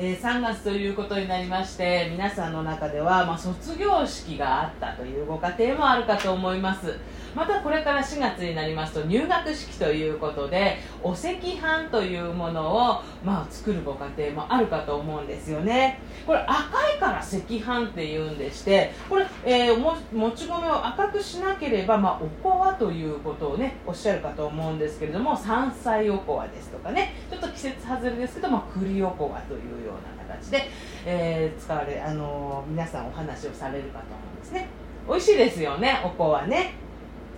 えー、3月ということになりまして皆さんの中では、まあ、卒業式があったというご家庭もあるかと思います。またこれから4月になりますと入学式ということでお赤飯というものを、まあ、作るご家庭もあるかと思うんですよね。これ赤いから赤飯っていうんでしてこれ、えー、ももち米を赤くしなければ、まあ、おこわということをねおっしゃるかと思うんですけれども山菜おこわですとかねちょっと季節外れですけど、まあ、栗おこわというよような形で、えー、使われ、あの、皆さんお話をされるかと思うんですね美味しいですよねおこわね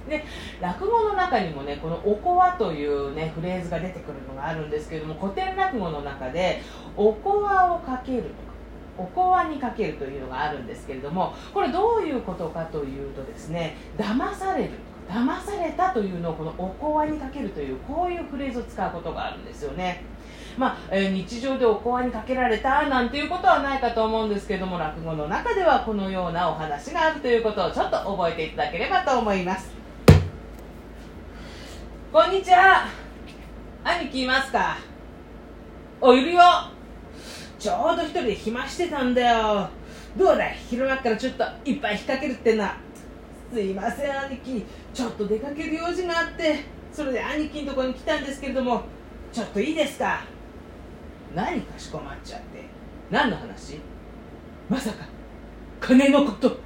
で落語の中にもねこの「おこわ」というねフレーズが出てくるのがあるんですけれども古典落語の中で「おこわをかける」とか「おこわにかける」というのがあるんですけれどもこれどういうことかというとですね騙される騙されたというのをこの「おこわにかける」というこういうフレーズを使うことがあるんですよね。まあえー、日常でおこわにかけられたなんていうことはないかと思うんですけども落語の中ではこのようなお話があるということをちょっと覚えていただければと思います。こんにちは。兄貴いますかおいるよ。ちょうど一人で暇してたんだよ。どうだい？昼間からちょっといっぱい引っ掛けるってなすいません兄貴。ちょっと出かける用事があって。それで兄貴のとこに来たんですけれども。ちょっといいですか？何かしこまっちゃって。何の話？まさか。金のこと。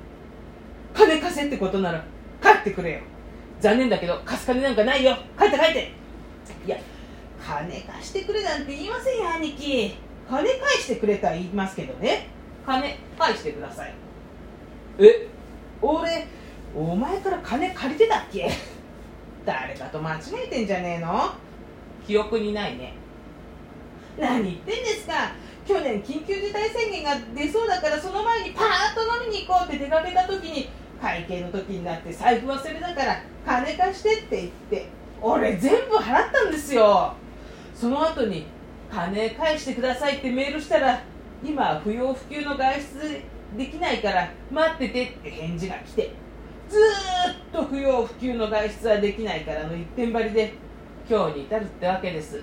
金貸せってことなら帰ってくれよ。残念だけど貸す金なんかないよ。帰って帰って。いや金貸してくれなんて言いませんよ兄貴。金返してくれとは言いますけどね。金返してください。え？俺お前から金借りてたっけ？誰かと間違えてんじゃねえの？記憶にないね何言ってんですか？去年緊急事態宣言が出そうだからその前にパーッと飲みに行こうって出かけた時に会計の時になって財布忘れたから金貸してって言って俺全部払ったんですよ。その後に金返してくださいってメールしたら今不要不急の外出できないから待っててって返事が来てずっと不要不急の外出はできないからの一点張りで今日に至るってわけです。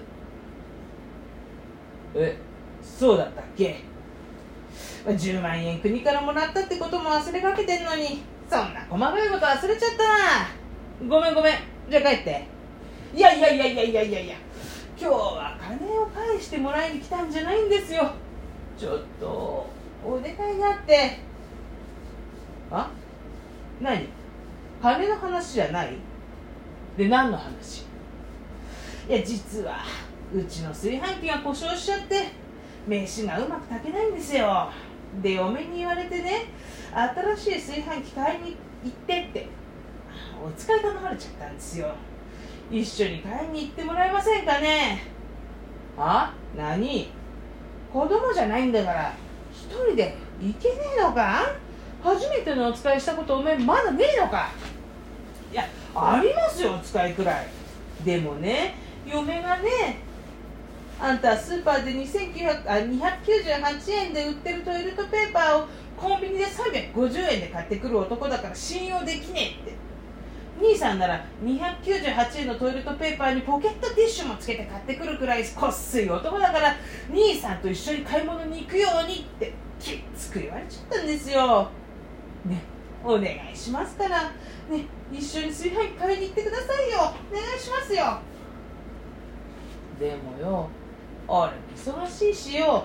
えそうだったっけ？10万円国からもらったってことも忘れかけてんのに。そんな細かいこと忘れちゃった。なごめんごめん。じゃあ帰って。いやいやいやいやいやいや。いや今日は金を返してもらいに来たんじゃないんですよ。ちょっとお願いがあって。あ？何？金の話じゃない？で何の話？いや実は。うちの炊飯器が故障しちゃって飯がうまく炊けないんですよ。で嫁に言われてね新しい炊飯器買いに行ってってお使い頼まれちゃったんですよ。一緒に買いに行ってもらえませんかね。あ何？子供じゃないんだから一人で行けねえのか？初めてのお使いしたことおめえまだねえのか？いやありますよお使いくらい。でもね嫁がねあんたスーパーで2900あ298円で売ってるトイレットペーパーをコンビニで350円で買ってくる男だから信用できねえって。兄さんなら298円のトイレットペーパーにポケットティッシュもつけて買ってくるくらいこっすい男だから兄さんと一緒に買い物に行くようにってきつく言われちゃったんですよ。ねお願いしますから。ね一緒に炊飯器買いに行ってくださいよ。お願いしますよ。でもよ俺忙しいしよ。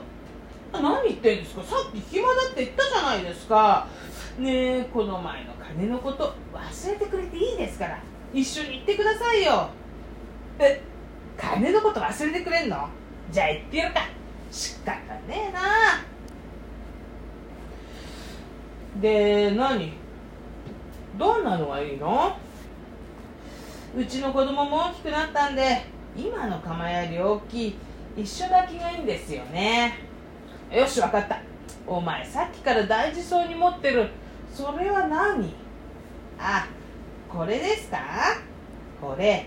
何言ってんですか？さっき暇だって言ったじゃないですか。ねえこの前の金のこと忘れてくれていいですから。一緒に行ってくださいよ。え金のこと忘れてくれんの？じゃあ行ってやるか。仕方ねえな。で何？どんなのがいいの？うちの子供も大きくなったんで今の釜より大きい一緒だけがいいんですよね。よし分かった。お前さっきから大事そうに持ってる。それは何？あこれですか？これ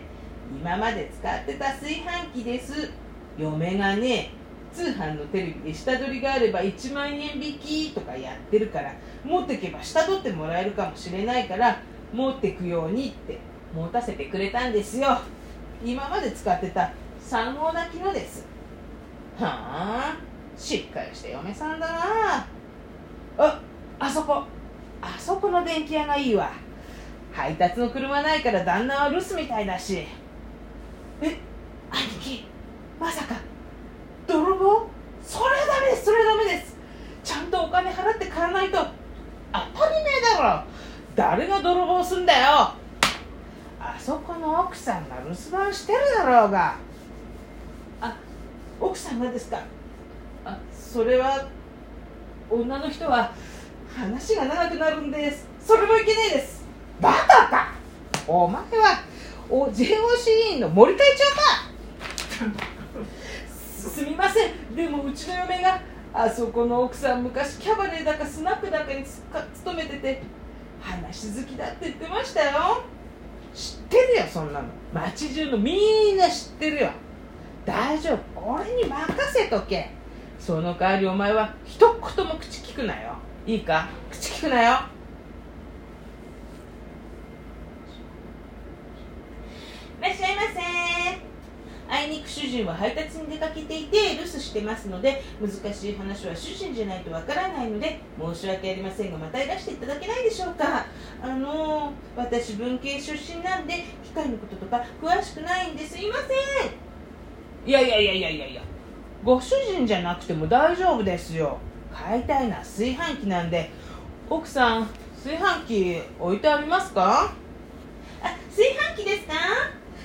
今まで使ってた炊飯器です。嫁がね通販のテレビで下取りがあれば1万円引きとかやってるから持ってけば下取ってもらえるかもしれないから持ってくようにって持たせてくれたんですよ。今まで使ってた3号炊きのです。はあしっかりした嫁さんだな。ああそこ。あそこの電気屋がいいわ。配達の車ないから旦那は留守みたいだし。え兄貴まさか。泥棒？それはダメですそれはダメです。ちゃんとお金払って買わないと。当たり前だろ。誰が泥棒すんだよ。あそこの奥さんが留守番してるだろうが。奥さんがですか？あそれは女の人は話が長くなるんです。それもいけないです。バカか！お前はお JOC 委員の森会長か！すみません。でもうちの嫁があそこの奥さん昔キャバレーだかスナックだかにつか勤めてて話好きだって言ってましたよ。知ってるよそんなの。街中のみんな知ってるよ。大丈夫。俺に任せとけ。その代わりお前は一言も口聞くなよ。いいか？口聞くなよ。いらっしゃいませ。あいにく主人は配達に出かけていて留守してますので難しい話は主人じゃないとわからないので申し訳ありませんがまたいらしていただけないでしょうか。あのー、私文系出身なんで機械のこととか詳しくないんです。いません。いやいやいやいやいや。いやご主人じゃなくても大丈夫ですよ。買いたいのは炊飯器なんで。奥さん炊飯器置いてありますか？あ炊飯器ですか？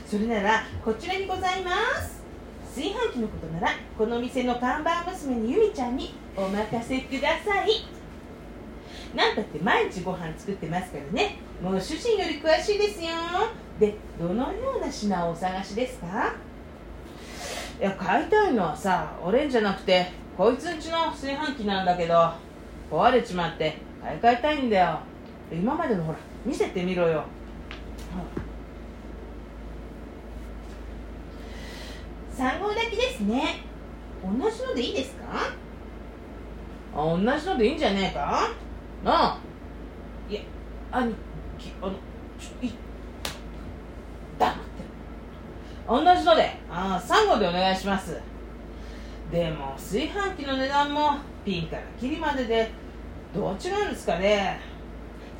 それならこちらにございます。炊飯器のことならこの店の看板娘のゆみちゃんにお任せください。なんたって毎日ご飯作ってますからね。もう主人より詳しいですよ。でどのような品をお探しですか？いや買いたいのはさ俺んじゃなくてこいつんちの炊飯器なんだけど壊れちまって買い替えたいんだよ。今までのほら見せてみろよ、3号炊きですね。同じのでいいですか？あ同じのでいいんじゃねえか？なあ。いや兄貴あのちょい黙って同じので。あ3号でお願いします。でも炊飯器の値段もピンからキリまででどう違うんですかね。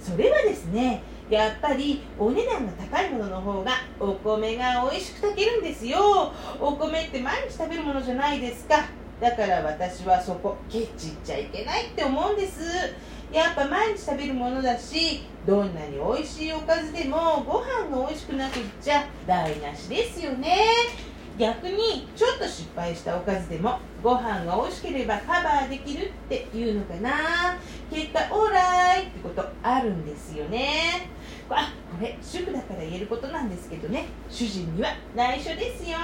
それはですねやっぱりお値段が高いものの方がお米が美味しく炊けるんですよ。お米って毎日食べるものじゃないですか。だから私はそこケチっちゃいけないって思うんです。やっぱ毎日食べるものだしどんなに美味しいおかずでもご飯が美味しくなくっちゃ台無しですよね。逆にちょっと失敗したおかずでもご飯が美味しければカバーできるっていうのかな。結果オーライってことあるんですよね。あこれ主婦だから言えることなんですけどね。主人には内緒ですよ。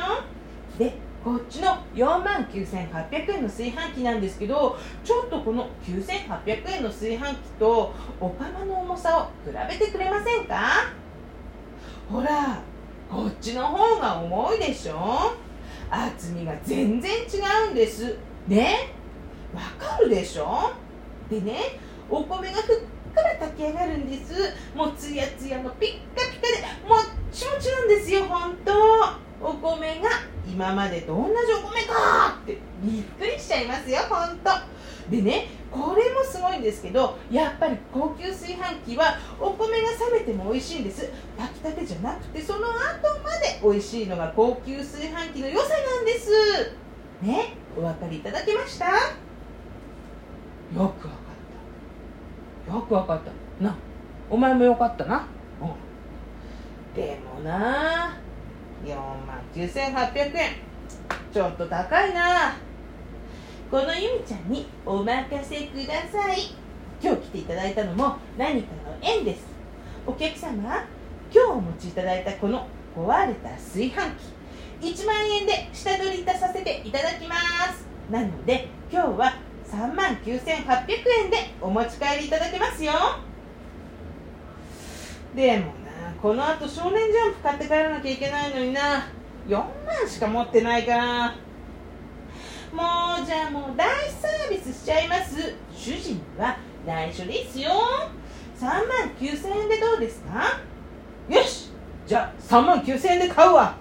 でこっちの4万9800円の炊飯器なんですけどちょっとこの9800円の炊飯器とお釜の重さを比べてくれませんか？ほらこっちの方が重いでしょ？厚みが全然違うんです。ね？わかるでしょ？でねお米がふっくら炊き上がるんです。もうツヤツヤのピッ今までと同じお米かってびっくりしちゃいますよ本当でねこれもすごいんですけどやっぱり高級炊飯器はお米が冷めても美味しいんです。炊きたてじゃなくてその後まで美味しいのが高級炊飯器の良さなんです。ねお分かりいただけました？よくわかった。よくわかった。なお前もよかったな。うん。でもなあ4万9800円。ちょっと高いな。このゆみちゃんにお任せください。今日来ていただいたのも何かの縁です。お客様今日お持ちいただいたこの壊れた炊飯器。1万円で下取りいたさせていただきます。なので今日は3万9800円でお持ち帰りいただけますよ。でもこのあと少年ジャンプ買って帰らなきゃいけないのにな。4万しか持ってないから。もうじゃあもう大サービスしちゃいます。主人には内緒ですよ。3万9000円でどうですか？よし！じゃあ3万9000円で買うわ。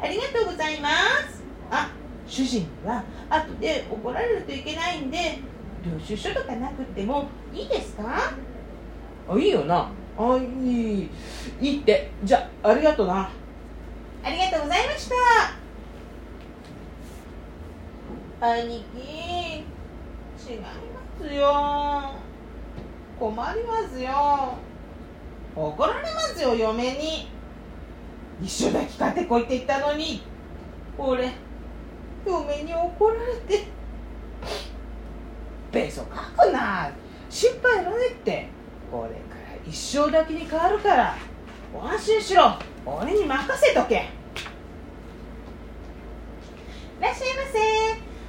ありがとうございます。あ主人には後で怒られるといけないんで領収書とかなくてもいいですか？あいいよな。あいいいいって。じゃあありがとうな。ありがとうございました。兄貴違いますよ。困りますよ。怒られますよ嫁に。一緒抱き買ってこいって言ったのに。俺嫁に怒られて。ベソ書くな。心配いらねって。これ一生抱きに変わるからご安心しろ。俺に任せとけ。いらっしゃいませ。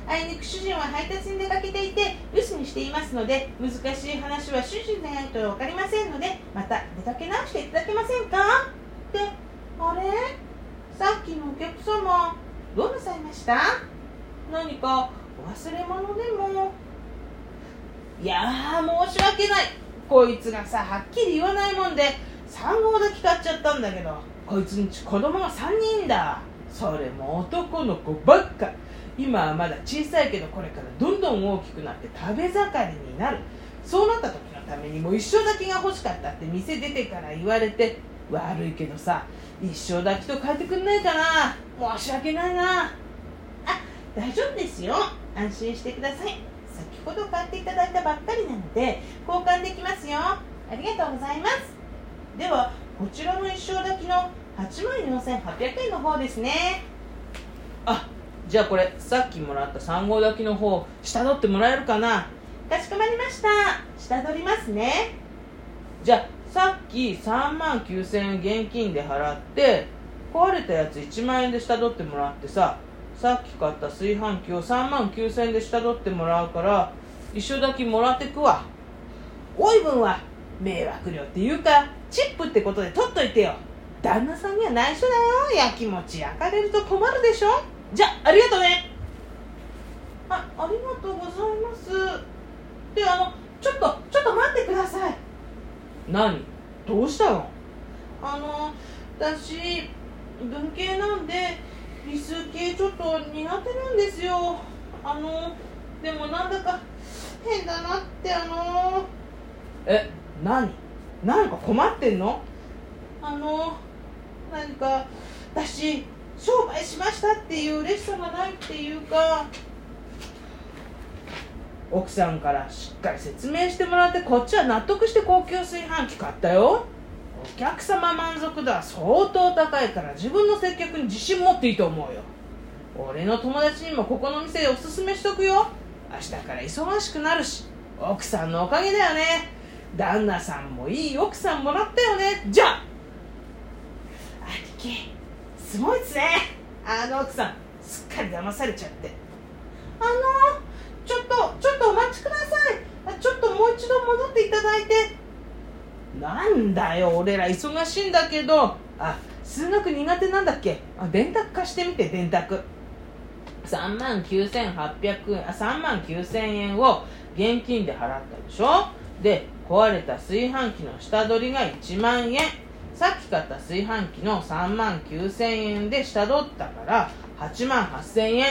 あいにく主人は配達に出かけていて留守にしていますので難しい話は主人でないと分かりませんのでまた出かけ直していただけませんか？って。あれ？さっきのお客様どうなさいました？何かお忘れ物でも？いやー申し訳ない。こいつがさはっきり言わないもんで3号だけ買っちゃったんだけどこいつに子供が3人だ。それも男の子ばっか。今はまだ小さいけどこれからどんどん大きくなって食べ盛りになる。そうなった時のためにもう一生炊きが欲しかったって店出てから言われて悪いけどさ一生炊きと変えてくんないかな。申し訳ないな。あ大丈夫ですよ。安心してください。先ほど買っていただいたばっかりなので交換できますよ。ありがとうございます。ではこちらの一生炊きの8万4800円の方ですね。あじゃあこれさっきもらった3号炊きの方下取ってもらえるかな？かしこまりました。下取りますね。じゃあさっき3万9000円現金で払って壊れたやつ1万円で下取ってもらってささっき買った炊飯器を3万9000円で下取ってもらうから一緒だけもらってくわ。おい分は迷惑料っていうかチップってことで取っといてよ。旦那さんには内緒だよ。やきもち焼かれると困るでしょ。じゃあありがとうね。あありがとうございます。であのちょっとちょっと待ってください。何？どうしたの？あの私文系なんで理数系ちょっと苦手なんですよ。あのでもなんだか変だなってあの。え何？何か困ってんの？あの何か私商売しましたっていう嬉しさがないっていうか。奥さんからしっかり説明してもらってこっちは納得して高級炊飯器買ったよお客様満足度は相当高いから自分の接客に自信持っていいと思うよ。俺の友達にもここの店でおすすめしとくよ。明日から忙しくなるし奥さんのおかげだよね。旦那さんもいい奥さんもらったよね。じゃあ兄貴すごいっすね。あの奥さんすっかり騙されちゃって。あのちょっとちょっとお待ちください。ちょっともう一度戻っていただいて。なんだよ俺ら忙しいんだけど。あ数学苦手なんだっけ？あ電卓貸してみて電卓。3万9800円。あ3万9000円を現金で払ったでしょ？で壊れた炊飯器の下取りが1万円。さっき買った炊飯器の3万9000円で下取ったから8万8000円。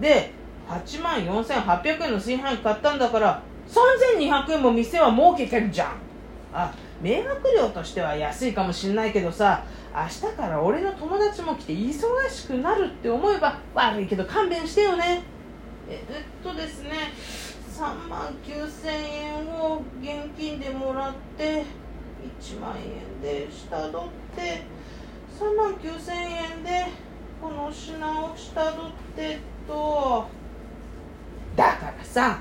で8万4800円の炊飯器買ったんだから3200円も店は儲けてるじゃん。あ迷惑料としては安いかもしんないけどさ明日から俺の友達も来て忙しくなるって思えば悪いけど勘弁してよね。ええっとですね3万9000円を現金でもらって1万円で下取って3万9000円でこの品を下取ってと。だからさ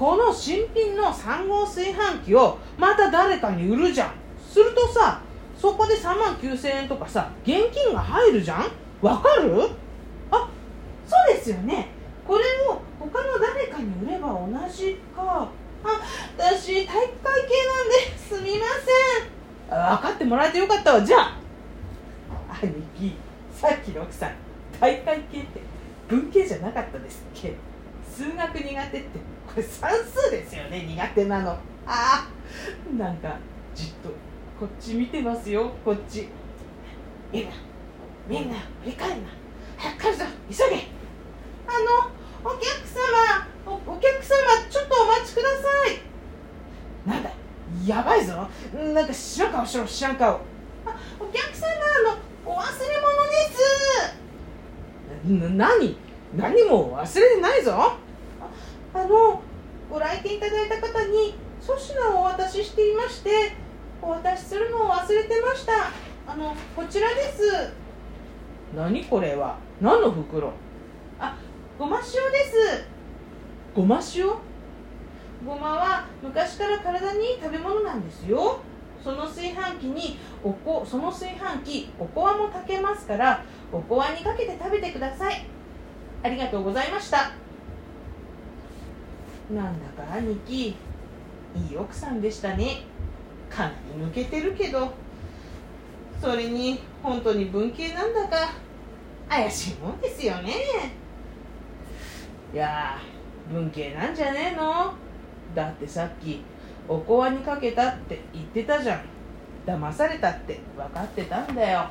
この新品の3号炊飯器をまた誰かに売るじゃん。するとさそこで3万9000円とかさ現金が入るじゃん？わかる？あそうですよね。これを他の誰かに売れば同じか。あ私体育会系なんです。みません。分かってもらえてよかったわ。じゃあ兄貴さっきの奥さん体育会系って文系じゃなかったですっけ？数学苦手ってこれ算数ですよね苦手なの。ああなんかじっとこっち見てますよこっち。みんなみんな振り返るな。早く帰るぞ急げ。のお客様おお客様ちょっとお待ちください。なんだやばいぞ。なんか知らん顔しろ知らん顔。あお客様あのお忘れ物です。な何？何も忘れてないぞ。ああのご来店いただいた方に粗品をお渡ししていましてお渡しするのを忘れてました。あのこちらです。何これは？何の袋？あごま塩です。ごま塩？ごまは昔から体にいい食べ物なんですよ。その炊飯器におこその炊飯器おこわも炊けますからおこわにかけて食べてくださいありがとうございました。なんだか兄貴いい奥さんでしたね。かなり抜けてるけど。それに本当に文系なんだか怪しいもんですよね。いや文系なんじゃねえの？だってさっきおこわにかけたって言ってたじゃん。騙されたって分かってたんだよ。